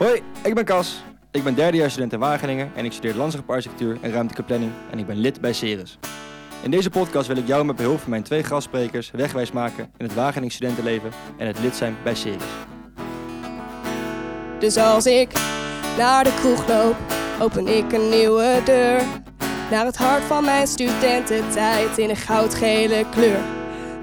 Hoi, ik ben Cas. Ik ben derdejaars student in Wageningen en ik studeer landschap en ruimtelijke planning en ik ben lid bij Ceres. In deze podcast wil ik jou met behulp van mijn twee gastsprekers wegwijs maken in het Wageningen studentenleven en het lid zijn bij Ceres. Dus als ik naar de kroeg loop, open ik een nieuwe deur. Naar het hart van mijn studententijd in een goudgele kleur.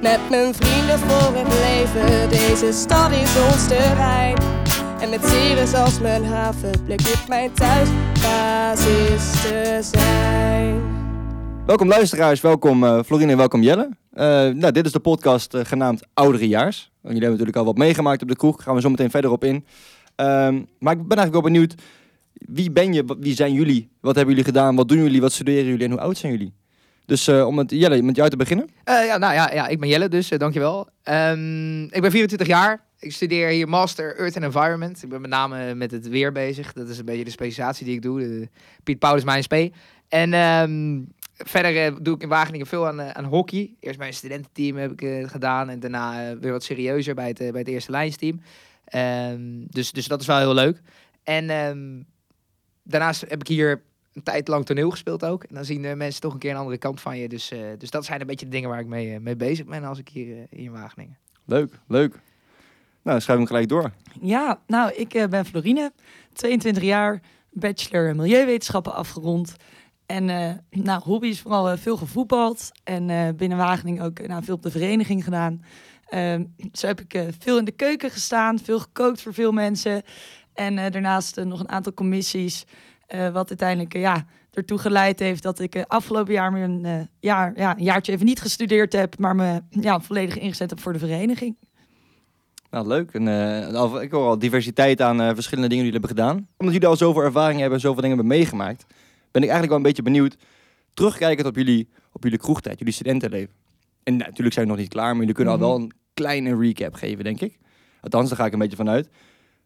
Met mijn vrienden voor het leven, deze stad is ons terrein. En met Ceres als mijn haven, blik ik mijn thuisbasis te zijn. Welkom luisteraars, welkom uh, Florine en welkom Jelle. Uh, nou, dit is de podcast uh, genaamd Ouderejaars. Jullie hebben natuurlijk al wat meegemaakt op de kroeg, daar gaan we zo meteen verder op in. Um, maar ik ben eigenlijk wel benieuwd, wie ben je, wie zijn jullie, wat hebben jullie gedaan, wat doen jullie, wat studeren jullie en hoe oud zijn jullie? Dus uh, om met Jelle, met jou te beginnen. Uh, ja, nou ja, ja, ik ben Jelle dus, uh, dankjewel. Um, ik ben 24 jaar. Ik studeer hier Master Earth and Environment. Ik ben met name met het weer bezig. Dat is een beetje de specialisatie die ik doe. Piet Paulus mijn SP. En um, verder doe ik in Wageningen veel aan, aan hockey. Eerst bij studententeam heb ik gedaan. En daarna weer wat serieuzer bij het, bij het eerste lijnsteam. Um, dus, dus dat is wel heel leuk. En um, daarnaast heb ik hier een tijd lang toneel gespeeld ook. En dan zien mensen toch een keer een andere kant van je. Dus, dus dat zijn een beetje de dingen waar ik mee, mee bezig ben als ik hier in Wageningen. Leuk, leuk. Nou, schrijf hem gelijk door. Ja, nou, ik ben Florine, 22 jaar, bachelor milieuvetenschappen afgerond. En nou, hobby is vooral veel gevoetbald. En binnen Wageningen ook nou, veel op de vereniging gedaan. Uh, zo heb ik uh, veel in de keuken gestaan, veel gekookt voor veel mensen. En uh, daarnaast nog een aantal commissies. wat uiteindelijk ja, ertoe geleid heeft dat ik afgelopen jaar een, jaar, ja, een jaartje even niet gestudeerd heb. Maar me ja, volledig ingezet heb voor de vereniging. Nou, leuk. En, ik hoor al diversiteit aan verschillende dingen die jullie hebben gedaan. Omdat jullie al zoveel ervaring hebben en zoveel dingen hebben meegemaakt. Ben ik eigenlijk wel een beetje benieuwd. Terugkijkend op jullie, op jullie kroegtijd, jullie studentenleven. En natuurlijk zijn we nog niet klaar, maar jullie kunnen mm -hmm. al wel een kleine recap geven, denk ik. Althans, daar ga ik een beetje vanuit.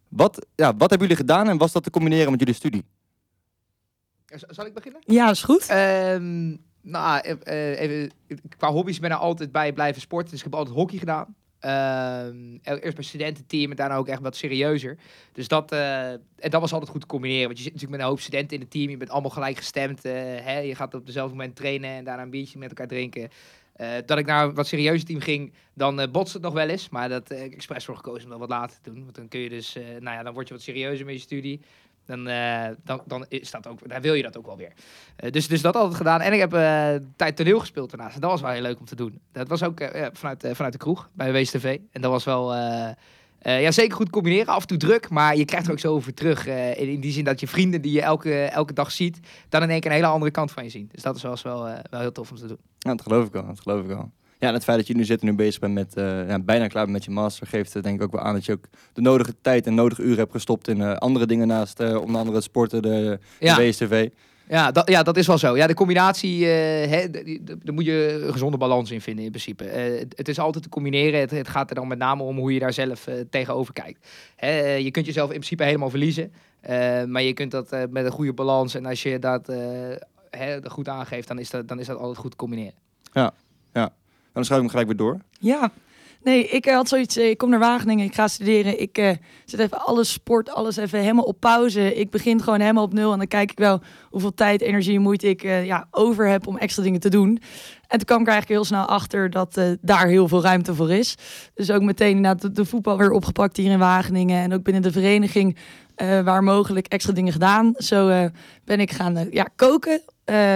Wat, ja, wat hebben jullie gedaan en was dat te combineren met jullie studie? Zal ik beginnen? Ja, is goed. Um, nou, even, qua hobby's ben ik altijd bij blijven sporten. Dus ik heb altijd hockey gedaan. Uh, eerst bij studententeam en daarna ook echt wat serieuzer. Dus dat, uh, en dat was altijd goed te combineren. Want je zit natuurlijk met een hoop studenten in het team. Je bent allemaal gelijk gestemd. Uh, hè? Je gaat op dezelfde moment trainen en daarna een biertje met elkaar drinken. Uh, dat ik naar een wat serieuzer team ging, dan uh, botst het nog wel eens. Maar dat heb ik expres voor gekozen om dat wat later te doen. Want dan kun je dus, uh, nou ja, dan word je wat serieuzer met je studie. Dan, dan, dan, is dat ook, dan wil je dat ook wel weer. dus, dus dat altijd gedaan. En ik heb tijd toneel gespeeld daarnaast. En dat was wel heel leuk om te doen. Dat was ook vanuit, vanuit de kroeg bij WSTV. En dat was wel... Ja, zeker goed combineren. Af en toe druk, maar je krijgt er ook zo over terug. In, in, die zin dat je vrienden die je elke, elke dag ziet, dan in één keer een hele andere kant van je zien. Dus dat is wel, wel, wel heel tof om te doen. Ja, dat geloof ik al. Dat geloof ik al. Ja, en het feit dat je nu zit en nu bezig bent met ja, bijna klaar bent met je master, geeft denk ik ook wel aan dat je ook de nodige tijd en nodige uren hebt gestopt in andere dingen naast onder andere het sporten, de, ja. de WSTV. Ja dat, ja, dat is wel zo. Ja, de combinatie, uh, daar moet je een gezonde balans in vinden in principe. Het, het, is altijd te combineren. Het, het, gaat er dan met name om hoe je daar zelf tegenover kijkt. Hè, je kunt jezelf in principe helemaal verliezen. maar je kunt dat met een goede balans en als je dat hè, goed aangeeft, dan is dat, dan is dat altijd goed te combineren. Ja. Dan schrijf ik hem gelijk weer door. Ja, Nee, ik had zoiets. Ik kom naar Wageningen, ik ga studeren. Ik uh, zet even alles sport, alles even helemaal op pauze. Ik begin gewoon helemaal op nul. En dan kijk ik wel hoeveel tijd, energie en moeite ik ja, over heb om extra dingen te doen. En toen kwam ik eigenlijk heel snel achter dat daar heel veel ruimte voor is. Dus ook meteen de, de voetbal weer opgepakt hier in Wageningen. En ook binnen de vereniging waar mogelijk extra dingen gedaan. Zo ben ik gaan ja, koken.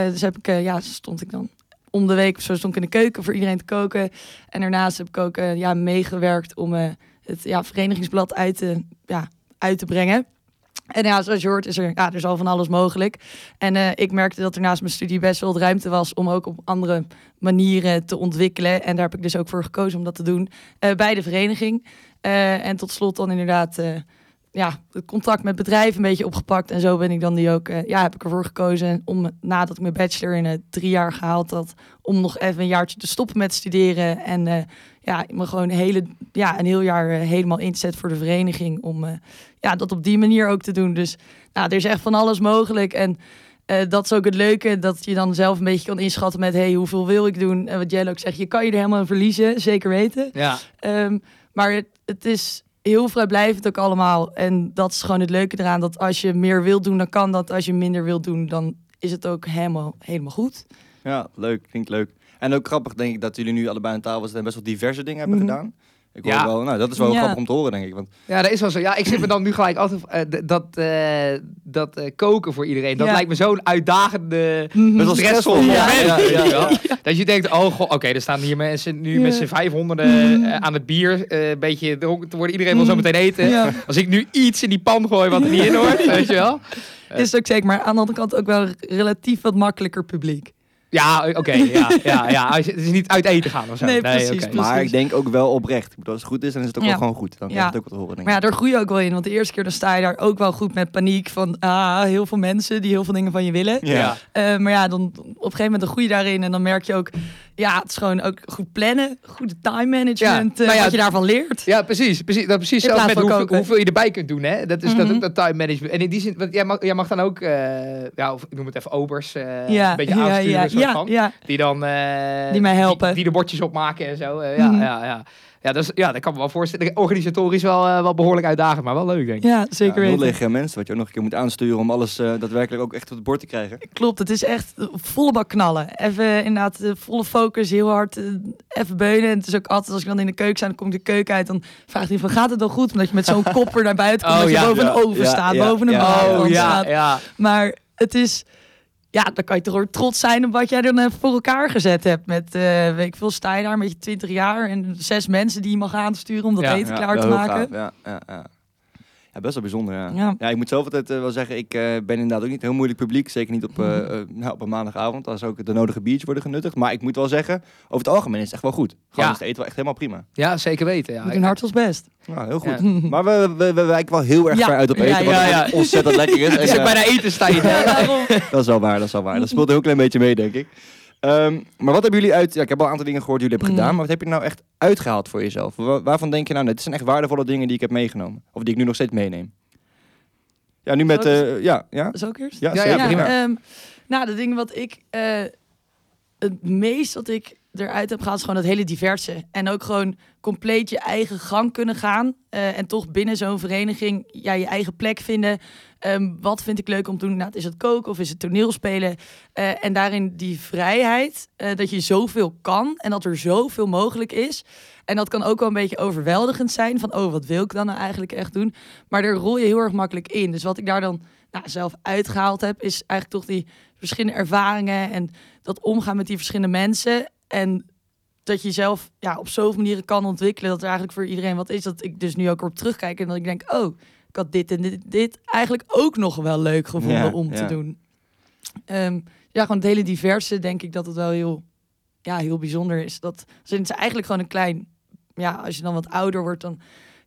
dus heb ik, ja, stond ik dan om de week zo stond ik in de keuken voor iedereen te koken. En daarnaast heb ik ook uh, ja, meegewerkt om uh, het ja, verenigingsblad uit te, ja, uit te brengen. En ja, zoals je hoort is er, ja, er is al van alles mogelijk. En uh, ik merkte dat er naast mijn studie best wel ruimte was om ook op andere manieren te ontwikkelen. En daar heb ik dus ook voor gekozen om dat te doen bij de vereniging. en tot slot dan inderdaad ja, het contact met bedrijven een beetje opgepakt. En zo ben ik dan die ook, uh, ja, heb ik ervoor gekozen om nadat ik mijn bachelor in het drie jaar gehaald had, om nog even een jaartje te stoppen met studeren. En uh, ja, me gewoon hele, ja, een heel jaar uh, helemaal inzet voor de vereniging. Om ja, dat op die manier ook te doen. Dus nou, er is echt van alles mogelijk. En dat is ook het leuke, dat je dan zelf een beetje kan inschatten met, hey, hoeveel wil ik doen? En wat jij ook zegt, je kan je er helemaal verliezen, zeker weten. Ja. Um, maar het, het is heel vrijblijvend ook allemaal. En dat is gewoon het leuke eraan. Dat als je meer wilt doen, dan kan dat. Als je minder wilt doen, dan is het ook helemaal, helemaal goed. Ja, leuk. Klinkt leuk. En ook grappig, denk ik, dat jullie nu allebei aan tafel zitten en best wel diverse dingen hebben Mhm. gedaan. Ik hoor Ja. wel, nou, dat is wel Ja. grappig om te horen, denk ik. Want, Ja, dat is wel zo. Ja, ik zit me dan nu gelijk altijd... eh, dat eh, dat eh, koken voor iedereen, dat Ja. lijkt me zo'n uitdagende... Mhm. Best wel stressvol moment, Ja, ja, weet ja, je wel? ja. Dat je denkt, oh god, oké, er staan hier mensen nu Ja. met z'n vijfhonderden eh, aan het bier. eh, een beetje dronken te worden. Iedereen wil zo Mm. meteen eten. Ja. Als ik nu iets in die pan gooi wat er niet in hoort, weet je wel? Is ook zeker, maar aan de andere kant ook wel een relatief wat makkelijker publiek. Ja, oké, ja, ja, ja. Als je- Het is niet uit eten gaan of zo. Nee, precies, maar ik denk ook wel oprecht. Als het goed is, dan is het ook Ja. wel gewoon goed. Dan Ja. krijg je het ook wat te horen, denk Maar ja, daar groei je ook wel in. Want de eerste keer dan sta je daar ook wel goed met paniek van ah, heel veel mensen die heel veel dingen van je willen. Ja. Eh, maar ja, dan op een gegeven moment dan groei je daarin en dan merk je ook, ja, het is gewoon ook goed plannen, goede time management, Ja, eh, nou ja, wat je daarvan leert. Ja, precies. precies, dat, precies In zelfs met hoeveel, hoeveel je erbij kunt doen. Hè? Dat is dat, Mhm. ook dat time management. En in die zin, want jij mag, jij mag dan ook, eh, ja, of ik noem het even obers, eh, ja, een beetje aansturen. soort van. Die dan... Die mij helpen. Die, die de bordjes opmaken en zo. eh, ja, Mhm. ja, ja. Ja, dat is, ja, dat kan me wel voorstellen. Organisatorisch wel, eh, wel behoorlijk uitdagend, maar wel leuk, denk ik. Ja, zeker Ja, weten. lege mensen, wat je ook nog een keer moet aansturen om alles eh, daadwerkelijk ook echt op het bord te krijgen. Klopt, het is echt volle bak knallen. Even inderdaad, eh, volle focus, heel hard, even beunen. En het is ook altijd, als ik dan in de keuken sta, dan kom ik de keuken uit, dan vraagt hij van, gaat het wel goed? Omdat je met zo'n kopper naar buiten komt, Oh, dat je ja, boven ja, een oven ja, staat, ja, boven een ja. Oh, staat. ja. Maar het is, ja, dan kan je toch ook trots zijn op wat jij dan eh, voor elkaar gezet hebt. Met, eh weet ik veel, sta je daar met je 20 jaar en zes mensen die je mag aansturen om dat Ja, eten Ja, klaar te maken. gaaf. Ja, ja, ja. Ja, best wel bijzonder. Ja. Ja. Ja. ik moet zelf altijd eh, wel zeggen, ik eh, ben inderdaad ook niet heel moeilijk publiek. Zeker niet op, eh, eh, nou, op een maandagavond, als ook de nodige biertjes worden genuttigd. Maar ik moet wel zeggen, over het algemeen is het echt wel goed. Gewoon Ja. is het eten wel echt helemaal prima. ja, zeker weten. Ja. We doen hard ons best. Nou, heel goed. Ja. Maar we, we, we wijken wel heel erg Ja. ver uit op Ja, eten, wat ja, ja. ontzettend lekker is. Ook eh, bijna eten sta je Ja, daar. daarom. Dat is wel waar, dat is wel waar. Dat speelt een heel klein beetje mee, denk ik. Ehm, maar wat hebben jullie uit... Ja, ik heb al een aantal dingen gehoord die jullie hebben Mm. gedaan. Maar wat heb je nou echt uitgehaald voor jezelf? Wa- waarvan denk je nou, dit zijn echt waardevolle dingen die ik heb meegenomen? Of die ik nu nog steeds meeneem? Ja, nu met... Eh, ja, ja? Is ook eerst? Ja, ja, prima. ehm, nou, de dingen wat ik eh, het meest wat ik eruit heb gehaald is gewoon het hele diverse. En ook gewoon compleet je eigen gang kunnen gaan. eh, en toch binnen zo'n vereniging ja, je eigen plek vinden. Ehm, wat vind ik leuk om te doen? Nou, is het koken of is het toneelspelen? Eh, en daarin die vrijheid, eh, dat je zoveel kan en dat er zoveel mogelijk is. En dat kan ook wel een beetje overweldigend zijn. Van, oh, wat wil ik dan nou eigenlijk echt doen? Maar daar rol je heel erg makkelijk in. Dus wat ik daar dan nou, zelf uitgehaald heb, is eigenlijk toch die verschillende ervaringen en dat omgaan met die verschillende mensen. En dat je jezelf ja, op zoveel manieren kan ontwikkelen. Dat er eigenlijk voor iedereen wat is. Dat ik dus nu ook op terugkijk en dat ik denk, oh, ik had dit en dit, dit eigenlijk ook nog wel leuk gevonden Ja, om te doen. Ehm, ja, gewoon het hele diverse, denk ik dat het wel heel, ja, heel bijzonder is. Dat is eigenlijk gewoon een klein, ja, als je dan wat ouder wordt, dan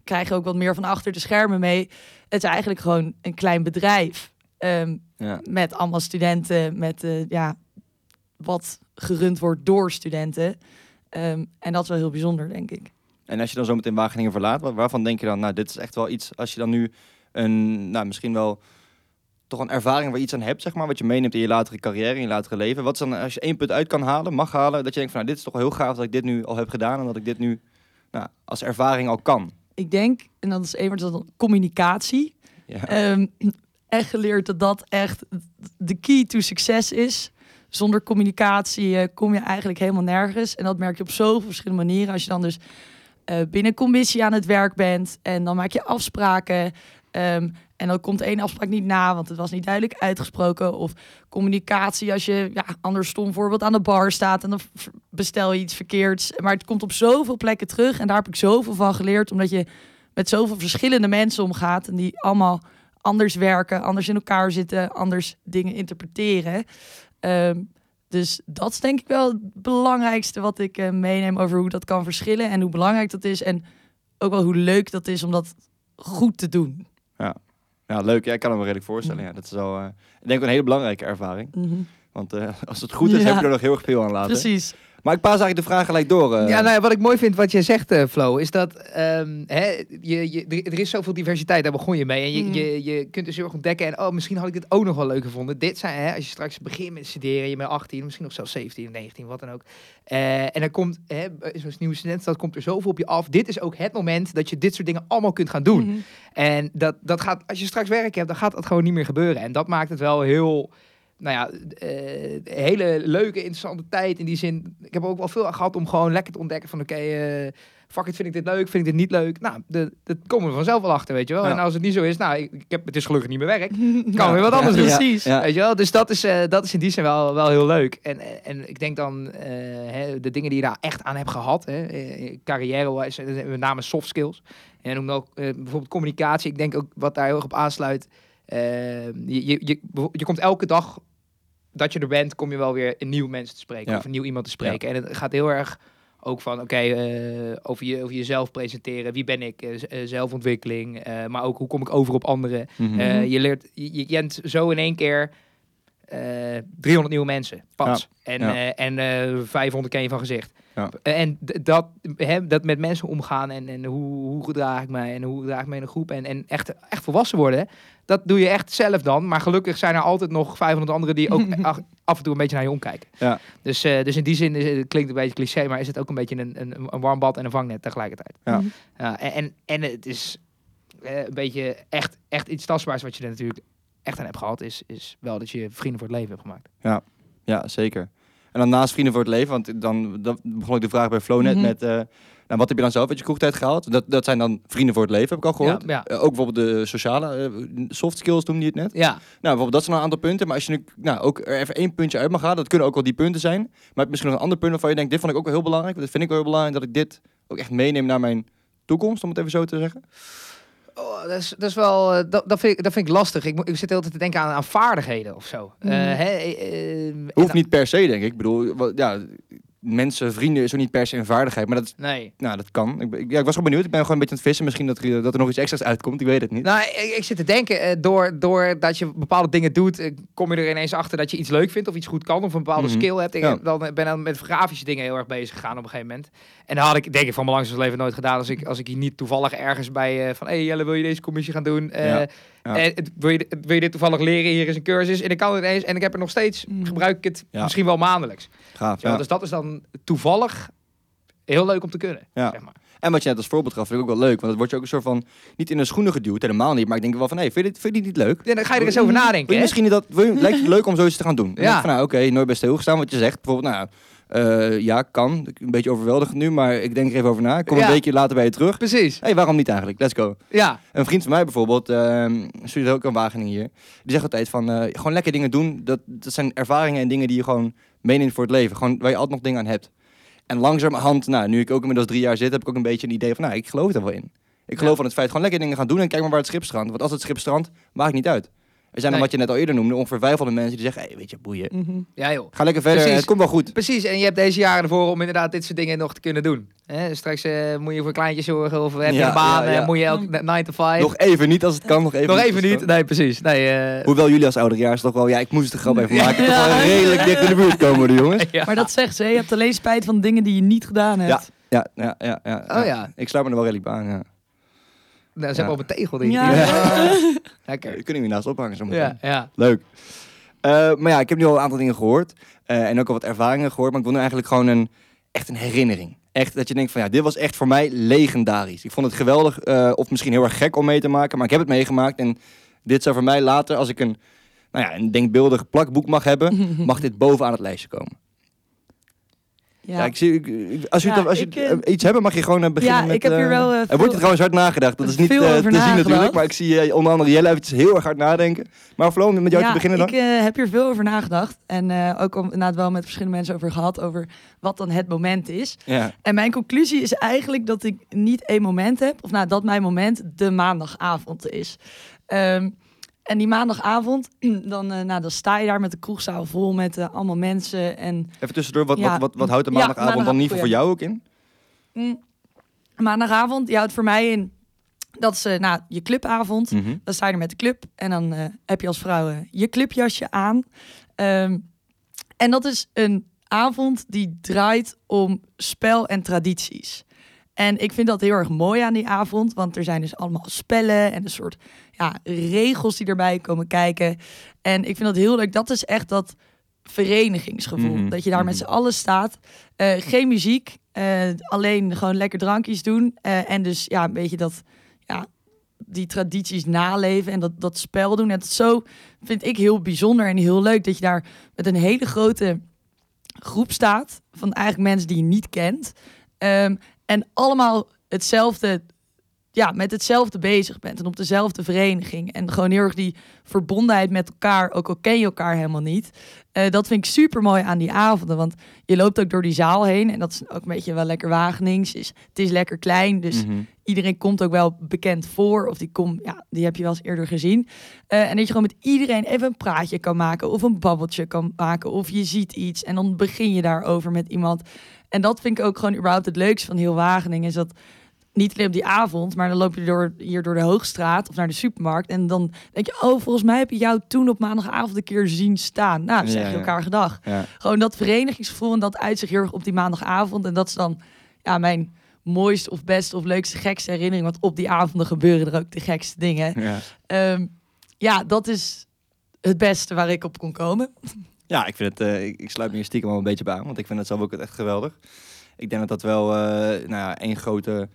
krijg je ook wat meer van achter de schermen mee. Het is eigenlijk gewoon een klein bedrijf. Ehm, Ja. met allemaal studenten, met eh, ja, wat gerund wordt door studenten. Ehm, en dat is wel heel bijzonder, denk ik. En als je dan zo meteen Wageningen verlaat, wa- waarvan denk je dan, nou, dit is echt wel iets, als je dan nu een, nou, misschien wel toch een ervaring waar je iets aan hebt, zeg maar, wat je meeneemt in je latere carrière, in je latere leven. Wat is dan, als je één punt uit kan halen, mag halen, dat je denkt van, nou, dit is toch wel heel gaaf dat ik dit nu al heb gedaan en dat ik dit nu, nou, als ervaring al kan. Ik denk, en dat is dan communicatie. Ja. Ehm, echt geleerd dat dat echt de key to succes is. Zonder communicatie eh, kom je eigenlijk helemaal nergens. En dat merk je op zoveel verschillende manieren. Als je dan dus eh, binnen commissie aan het werk bent en dan maak je afspraken. ehm, en dan komt één afspraak niet na, want het was niet duidelijk uitgesproken. Of communicatie als je, ja, anders stom voorbeeld, aan de bar staat en dan bestel je iets verkeerds. Maar het komt op zoveel plekken terug en daar heb ik zoveel van geleerd. Omdat je met zoveel verschillende mensen omgaat en die allemaal anders werken, anders in elkaar zitten, anders dingen interpreteren. Ehm, dus dat is denk ik wel het belangrijkste wat ik eh, meeneem over hoe dat kan verschillen en hoe belangrijk dat is. En ook wel hoe leuk dat is om dat goed te doen. Ja, leuk. Ja, ik kan me wel redelijk voorstellen. Ja, dat is wel, eh, ik denk een hele belangrijke ervaring. Want eh, als het goed is, Ja. heb je er nog heel erg veel aan laten. Precies. Maar ik paas eigenlijk de vraag gelijk door. eh. Ja, nou ja, wat ik mooi vind wat je zegt, eh, Flo, is dat ehm, hè, je, je, er is zoveel diversiteit, daar begon je mee. En je, Mm. je, je kunt dus heel erg ontdekken, en oh, misschien had ik dit ook nog wel leuk gevonden. Dit zijn, hè, als je straks begint met studeren, je bent 18, misschien nog zelfs 17, 19, wat dan ook. Eh, en dan komt, hè, zo'n nieuwe student, dat komt er zoveel op je af. Dit is ook het moment dat je dit soort dingen allemaal kunt gaan doen. Mhm. En dat, dat gaat, als je straks werk hebt, dan gaat dat gewoon niet meer gebeuren. En dat maakt het wel heel, nou ja, eh, hele leuke, interessante tijd. In die zin, ik heb ook wel veel gehad om gewoon lekker te ontdekken van, oké, eh fuck it, vind ik dit leuk, vind ik dit niet leuk? Nou, de- dat komen we vanzelf wel achter, weet je wel. Ja. En als het niet zo is, nou, ik, ik heb, het is gelukkig niet meer werk. Kan Ja. weer wat anders Ja. doen. Precies. Ja. Weet je wel? Dus dat is, eh, dat is in die zin wel, wel heel leuk. En, en ik denk dan eh, hè, de dingen die je daar echt aan hebt gehad, hè, eh, carrière-wise, eh, met name soft skills. En noem ook eh, bijvoorbeeld communicatie. Ik denk ook wat daar heel erg op aansluit. eh, je, je, je, je komt elke dag dat je er bent, kom je wel weer een nieuw mens te spreken. Ja. Of een nieuw iemand te spreken. En het gaat heel erg ook van, oké, eh, over, je, over jezelf presenteren. Wie ben ik? Eh, eh, zelfontwikkeling. maar ook hoe kom ik over op anderen. Mhm. Je leert, je, je kent zo in één keer 300 nieuwe mensen, pas. En, ja. eh, en eh 500 ken je van gezicht. Ja. En dat, hè, dat met mensen omgaan en, en hoe, hoe gedraag ik mij en hoe gedraag ik mij in een groep en, en echt, echt volwassen worden, dat doe je echt zelf dan. Maar gelukkig zijn er altijd nog 500 anderen die ook af en toe een beetje naar je omkijken. Ja. Dus, eh, dus in die zin is, het klinkt een beetje cliché, maar is het ook een beetje een, een, een warm bad en een vangnet tegelijkertijd. Ja. Ja, en, en, en het is eh, een beetje echt, echt iets tastbaars wat je er natuurlijk echt aan hebt gehad, is, is wel dat je vrienden voor het leven hebt gemaakt. Ja, zeker. En dan naast Vrienden voor het Leven, want dan, dan begon ik de vraag bij Flo net Mhm. met... eh, nou, wat heb je dan zelf uit je kroegtijd gehaald? Dat, dat zijn dan Vrienden voor het Leven, heb ik al gehoord. Ja, ja. Eh, ook bijvoorbeeld de sociale eh, soft skills noemde je het net. Ja, Nou, bijvoorbeeld dat zijn een aantal punten. Maar als je nu nou, ook er even één puntje uit mag halen, dat kunnen ook wel die punten zijn. Maar heb misschien nog een ander punt waarvan je denkt, dit vond ik ook wel heel belangrijk. Dit vind ik wel heel belangrijk, dat ik dit ook echt meeneem naar mijn toekomst, om het even zo te zeggen. Oh, dat, is, dat is wel, eh, dat, dat, vind ik, dat vind ik lastig. Ik, ik zit altijd te denken aan, aan vaardigheden of zo. Eh, hè, eh, Hoeft niet per se, denk ik. Ik bedoel, wat- ja, mensen, vrienden is ook niet per se een vaardigheid. Maar dat, Nee. nou, dat kan. Ik, ja, ik was gewoon benieuwd. Ik ben gewoon een beetje aan het vissen. Misschien dat er, dat er nog iets extra's uitkomt. Ik weet het niet. Nou, ik, ik zit te denken, eh, door, doordat je bepaalde dingen doet, eh, kom je er ineens achter dat je iets leuk vindt of iets goed kan of een bepaalde Mhm. skill hebt. Ik Ja. dan, ben dan met grafische dingen heel erg bezig gegaan op een gegeven moment. En dat had ik denk ik van mijn langste leven nooit gedaan als ik, als ik hier niet toevallig ergens bij eh, van, hé hey, Jelle, wil je deze commissie gaan doen? Eh, Ja. Ja. eh, het- wil, je, wil je dit toevallig leren? Hier is een cursus. En ik kan het ineens. En ik heb er nog steeds, Mhm. gebruik ik het Ja. misschien wel maandelijks. Gaaf. Ja. Dus dat is dan toevallig heel leuk om te kunnen. Ja. Zeg maar. En wat je net als voorbeeld gaf, vind ik ook wel leuk. Want het wordt je ook een soort van, niet in de schoenen geduwd. Helemaal niet. Maar ik denk wel van, hé, vind, je dit, vind je dit niet leuk? Ja, dan ga je er eens over nadenken. Wil je hè? misschien niet dat, wil je, lijkt het leuk om zoiets te gaan doen? Ja. van, nou oké, nooit bij stilgestaan wat je zegt. Bijvoorbeeld, nou, eh, ja, kan. Een beetje overweldigend nu, maar ik denk er even over na. Ik kom Ja. een weekje later bij je terug. Precies. Hé, hey, waarom niet eigenlijk? Let's go. Ja. Een vriend van mij bijvoorbeeld, ehm studeert ook in Wageningen hier. Die zegt altijd van, eh, gewoon lekker dingen doen. Dat, dat zijn ervaringen en dingen die je gewoon meeneemt voor het leven. Gewoon waar je altijd nog dingen aan hebt. En langzamerhand, nou, nu ik ook inmiddels drie jaar zit, heb ik ook een beetje een idee van, nou, ik geloof er wel in. Ik geloof Ja. van het feit, gewoon lekker dingen gaan doen en kijk maar waar het schip strandt. Want als het schip strandt, maakt niet uit. Er zijn dan, wat je net al eerder noemde, ongeveer 500 mensen die zeggen, hé, weet je, boeien. Mhm. Ja, joh. Ga lekker verder, Precies. het komt wel goed. Precies, en je hebt deze jaren ervoor om inderdaad dit soort dingen nog te kunnen doen. Hè, straks eh, moet je voor kleintjes zorgen of heb je Ja, een baan, ja, ja. eh, moet je elke 9 to 5. Nog even niet, als het kan, nog even Nog niet. even niet. Nee, precies. Nee, eh, Hoewel jullie als ouderjaars toch wel, ja, ik moest het er van Ja. maken. Toch wel redelijk dicht in de buurt komen, de jongens. ja. Maar dat zegt ze, je hebt alleen spijt van dingen die je niet gedaan hebt. Ja, ja, ja, ja. Oh ja. Ik sluit me er wel redelijk bij aan, ja. Nou, ze Ja. hebben op een tegel. Die, Ja. Lekker. Kunt hier naast ophangen zo meteen. Ja, ja. Leuk. Eh, maar ja, ik heb nu al een aantal dingen gehoord. eh, en ook al wat ervaringen gehoord. Maar ik wil nu eigenlijk gewoon een, echt een herinnering. Echt dat je denkt van ja, dit was echt voor mij legendarisch. Ik vond het geweldig. eh, of misschien heel erg gek om mee te maken. Maar ik heb het meegemaakt. En dit zou voor mij later, als ik een, nou ja, een denkbeeldig plakboek mag hebben, mag dit bovenaan het lijstje komen. Ja, ik zie, ik- als je, Ja, als je ik, eh, iets hebt, mag je gewoon eh, beginnen Ja, met... ik heb hier eh, wel, eh, er wordt er trouwens hard nagedacht. Dat is niet te zien natuurlijk. Maar ik zie onder andere Jelle eventjes heel erg hard nadenken. Maar Flo, om met jou te beginnen dan? ik heb hier veel over nagedacht. En ook om, inderdaad wel met verschillende mensen over gehad. Over wat dan het moment is. Ja. En mijn conclusie is eigenlijk dat ik niet één moment heb. Of nou, dat mijn moment de maandagavond is. Ehm, en die maandagavond, dan, eh, nou, dan sta je daar met de kroegzaal vol met eh, allemaal mensen. En Even tussendoor, wat, Ja. wat, wat, wat houdt de Ja, maandagavond dan niet voor ja. jou ook in? mm, maandagavond, die houdt voor mij in. Dat is eh, nou, je clubavond. Mhm. Dan sta je er met de club en dan eh, heb je als vrouw je clubjasje aan. Ehm, en dat is een avond die draait om spel en tradities. En ik vind dat heel erg mooi aan die avond, want er zijn dus allemaal spellen en een soort ja, regels die erbij komen kijken. En ik vind dat heel leuk. Dat is echt dat verenigingsgevoel. Mhm, Dat je daar met mhm. z'n allen staat. Eh, geen muziek, eh, alleen gewoon lekker drankjes doen. Eh, en dus ja, een beetje dat, ja, die tradities naleven en dat, dat spel doen. En dat zo vind ik heel bijzonder en heel leuk dat je daar met een hele grote groep staat van eigenlijk mensen die je niet kent. Ehm, en allemaal hetzelfde, ja, met hetzelfde bezig bent en op dezelfde vereniging. En gewoon heel erg die verbondenheid met elkaar, ook al ken je elkaar helemaal niet. Eh, dat vind ik super mooi aan die avonden, want je loopt ook door die zaal heen en dat is ook een beetje wel lekker Wagenings. Is, het is lekker klein, dus Mhm. iedereen komt ook wel bekend voor. Of die, kom, ja, die heb je wel eens eerder gezien. Eh, en dat je gewoon met iedereen even een praatje kan maken. Of een babbeltje kan maken. Of je ziet iets en dan begin je daarover met iemand. En dat vind ik ook gewoon überhaupt het leukste van heel Wageningen. Is dat niet alleen op die avond, maar dan loop je door, hier door de Hoogstraat of naar de supermarkt. En dan denk je, oh, volgens mij heb je jou toen op maandagavond een keer zien staan. Nou, dan zeg je ja. elkaar gedag. Ja. Gewoon dat verenigingsgevoel en dat uit zich heel erg op die maandagavond. En dat is dan ja, mijn mooiste of beste of leukste, gekste herinnering. Want op die avonden gebeuren er ook de gekste dingen. Ja. Ehm, ja, dat is het beste waar ik op kon komen. Ja, ik vind het, eh, ik, ik sluit me hier stiekem wel een beetje bij aan, want ik vind het zelf ook echt geweldig. Ik denk dat dat wel, eh, nou ja, één grote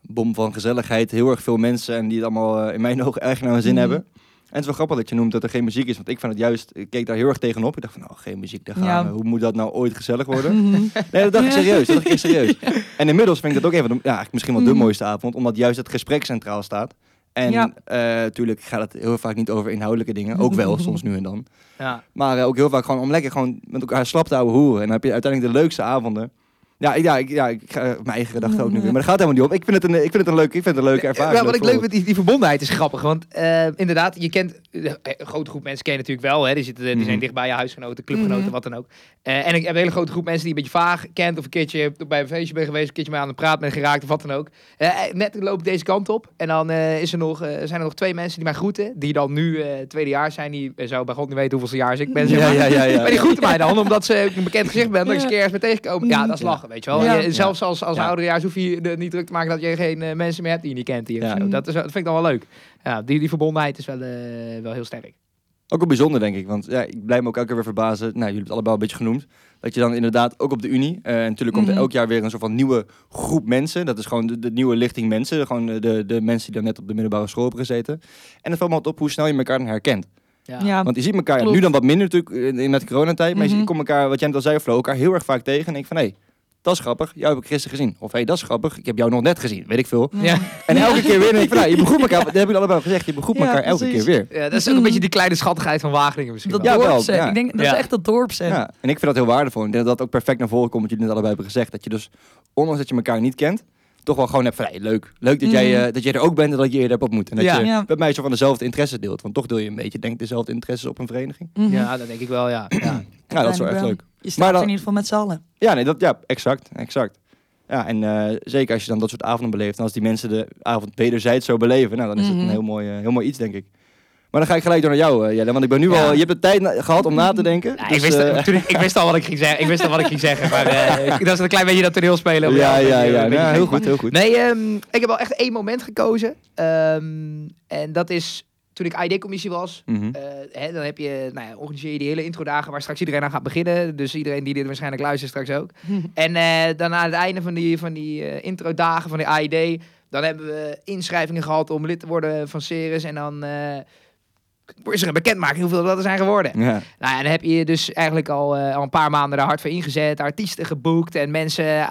bom van gezelligheid, heel erg veel mensen en die het allemaal eh, in mijn ogen erg naar hun zin Mhm. hebben. En het is wel grappig dat je noemt dat er geen muziek is, want ik vind het juist, ik keek daar heel erg tegenop. Ik dacht van, nou, geen muziek, daar gaan Ja. we. Hoe moet dat nou ooit gezellig worden? Nee, dat dacht ik serieus. Dat dacht ik serieus. En inmiddels vind ik dat ook even, ja, eigenlijk misschien wel de Mhm. mooiste avond, omdat juist het gesprek centraal staat. En Ja. natuurlijk gaat het heel vaak niet over inhoudelijke dingen, ook wel soms nu en dan. Ja. Maar eh, ook heel vaak gewoon om lekker gewoon met elkaar slap te houden hoeren. En dan heb je uiteindelijk de leukste avonden. Ja, ik, ja, ik, ja, ik ga mijn eigen gedachten ook nu weer. Maar dat gaat helemaal niet op. Ik vind het een, ik vind het een, leuke, ik vind het een leuke ervaring. Ja, wat ik leuk vind. die, die verbondenheid is grappig. Want eh, inderdaad, je kent eh, een grote groep mensen ken je natuurlijk wel. Hè? Die, zitten, die zijn Mhm. dicht bij je huisgenoten, clubgenoten, Mhm. wat dan ook. Eh, en ik heb een hele grote groep mensen die een beetje vaag kent. Of een keertje bij een feestje ben geweest. Een keertje mee aan de praat ben geraakt of wat dan ook. Eh, eh, net loop ik deze kant op. En dan eh, is er nog, eh, zijn er nog twee mensen die mij groeten. Die dan nu eh tweede jaar zijn. Die eh, zou bij God niet weten hoeveel jaar ik ben. Zeg Ja, maar. ja, ja, ja. Maar die groeten mij dan, omdat ze een bekend gezicht ben. Dat ik keer ergens ben tegengekomen. Ja, dat is lachen, weet je wel. Ja. Je- zelfs als, als Ja. ouderejaars hoef je er niet druk te maken dat je geen eh, mensen meer hebt die je niet kent hier. Ja. zo. Dat, is, dat vind ik dan wel leuk. Ja, die, die verbondenheid is wel, eh, wel heel sterk. Ook wel bijzonder, denk ik. Want ja, ik blijf me ook elke keer weer verbazen. Nou, jullie hebben het allebei al een beetje genoemd. Dat je dan inderdaad ook op de Unie. eh, en natuurlijk komt er Mhm. elk jaar weer een soort van nieuwe groep mensen. Dat is gewoon de, de nieuwe lichting mensen. Gewoon de, de, mensen die dan net op de middelbare school hebben gezeten. En het valt me altijd op hoe snel je elkaar dan herkent. Ja. Ja, Want je ziet elkaar ja, nu dan wat minder natuurlijk in- met de coronatijd. Maar je Mhm. ziet- je komt elkaar, wat jij net al zei, Flo, elkaar heel erg vaak tegen. En denk van, hé, hey, dat is grappig. Jou heb ik gisteren gezien. Of hé, hey, dat is grappig. Ik heb jou nog net gezien. Weet ik veel. Ja. En elke keer weer denk ik van, nou, je begroet elkaar. Dat heb ik allebei al gezegd. Je begroet Ja, elkaar elke precies. keer weer. Ja, dat is ook een beetje die kleine schattigheid van Wageningen misschien dat wel. Ja, wel, dorpse. ja. Ik denk, dat Ja. is echt dat dorpse. Ja, en ik vind dat heel waardevol. Ik denk dat dat ook perfect naar voren komt, wat jullie net allebei hebben gezegd. Dat je dus, ondanks dat je elkaar niet kent, toch wel gewoon hebt van, hey, leuk. Leuk dat, jij, Mhm. eh, dat jij er ook bent en dat je eerder heb ontmoet. En dat Ja. je Ja. met mij zo van dezelfde interesses deelt. Want toch deel je een beetje, denk dezelfde interesses op een vereniging. Mhm. Ja, dat denk ik wel, ja. ja. Ja, dat is wel echt leuk. Je staat Maar dan- in ieder geval met z'n allen. Ja, nee, dat, ja, exact, exact. Ja, en eh, zeker als je dan dat soort avonden beleeft. En als die mensen de avond wederzijds zo beleven, nou, dan is het Mhm. een heel mooi, eh, heel mooi iets, denk ik. Maar dan ga ik gelijk door naar jou, eh, Jelle. Want ik ben nu Ja. al... Je hebt de tijd na- gehad om na te denken. Ja, dus, ik, wist, eh, toen ik, ik wist al wat ik ging zeggen. Ik wist al wat ik ging zeggen. Maar eh, dat is een klein beetje dat toneelspelen. om ja, ja, ja. Nou, gek heel goed, heel goed. Nee, ehm, ik heb wel echt één moment gekozen. Ehm, en dat is toen ik ID-commissie was. Mhm. Eh, hè, dan heb je, nou ja, organiseer je die hele introdagen waar straks iedereen aan gaat beginnen. Dus iedereen die dit waarschijnlijk luistert straks ook. En eh, dan aan het einde van die, van die eh, introdagen van de AID, dan hebben we inschrijvingen gehad om lid te worden van Ceres. En dan eh is er een bekendmaking hoeveel dat er zijn geworden. Ja. Nou ja, dan heb je dus eigenlijk al, eh, al een paar maanden daar hard voor ingezet, artiesten geboekt en mensen, eh,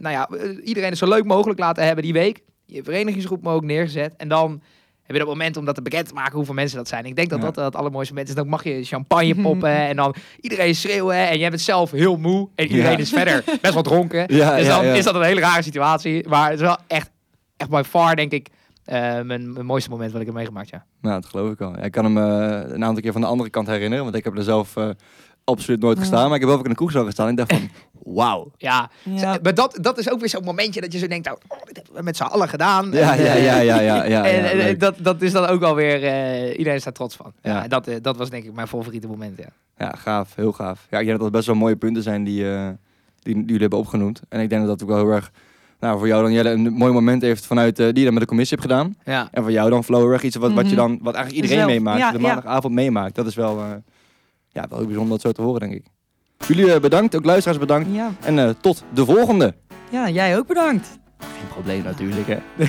nou ja, eh, iedereen het zo leuk mogelijk laten hebben die week. Je verenigingsgroep me ook neergezet. En dan heb je dat moment om dat te bekend te maken hoeveel mensen dat zijn. Ik denk dat Ja. dat het allermooiste moment is. Dan mag je champagne poppen en dan iedereen schreeuwen en je hebt het zelf heel moe en iedereen Ja. is verder best wel dronken. Ja, dus dan ja. is dat een hele rare situatie. Maar het is wel echt, echt by far denk ik mijn, mijn mooiste moment wat ik heb meegemaakt, ja. Nou, dat geloof ik al. Ja, ik kan hem eh, een aantal keer van de andere kant herinneren, want ik heb er zelf eh, absoluut nooit gestaan. Maar ik heb wel ook in de kroeg zo gestaan. En ik dacht van, wauw. Ja, Ja. maar dat, dat is ook weer zo'n momentje dat je zo denkt, oh, dit hebben we met z'n allen gedaan. Ja, ja, eh, ja, ja, ja. ja, en dat, dat is dan ook alweer, eh iedereen staat trots van. Ja, Ja. dat, eh, dat was denk ik mijn favoriete moment, ja. Ja, gaaf. Heel gaaf. Ja, ik denk dat dat best wel mooie punten zijn die, eh, die, die jullie hebben opgenoemd. En ik denk dat dat ook wel heel erg, nou, voor jou dan Jelle, een mooi moment heeft vanuit, eh, die je dan met de commissie hebt gedaan. Ja, En voor jou dan Flo heel erg iets wat, wat je Mhm. dan, wat eigenlijk iedereen Zelf, meemaakt. ja, de ja. maandagavond meemaakt. Dat is wel, eh, ja, wel heel bijzonder dat zo te horen, denk ik. Jullie eh, bedankt, ook luisteraars bedankt. Ja. En tot de volgende. ja, jij ook bedankt. Geen probleem natuurlijk, hè.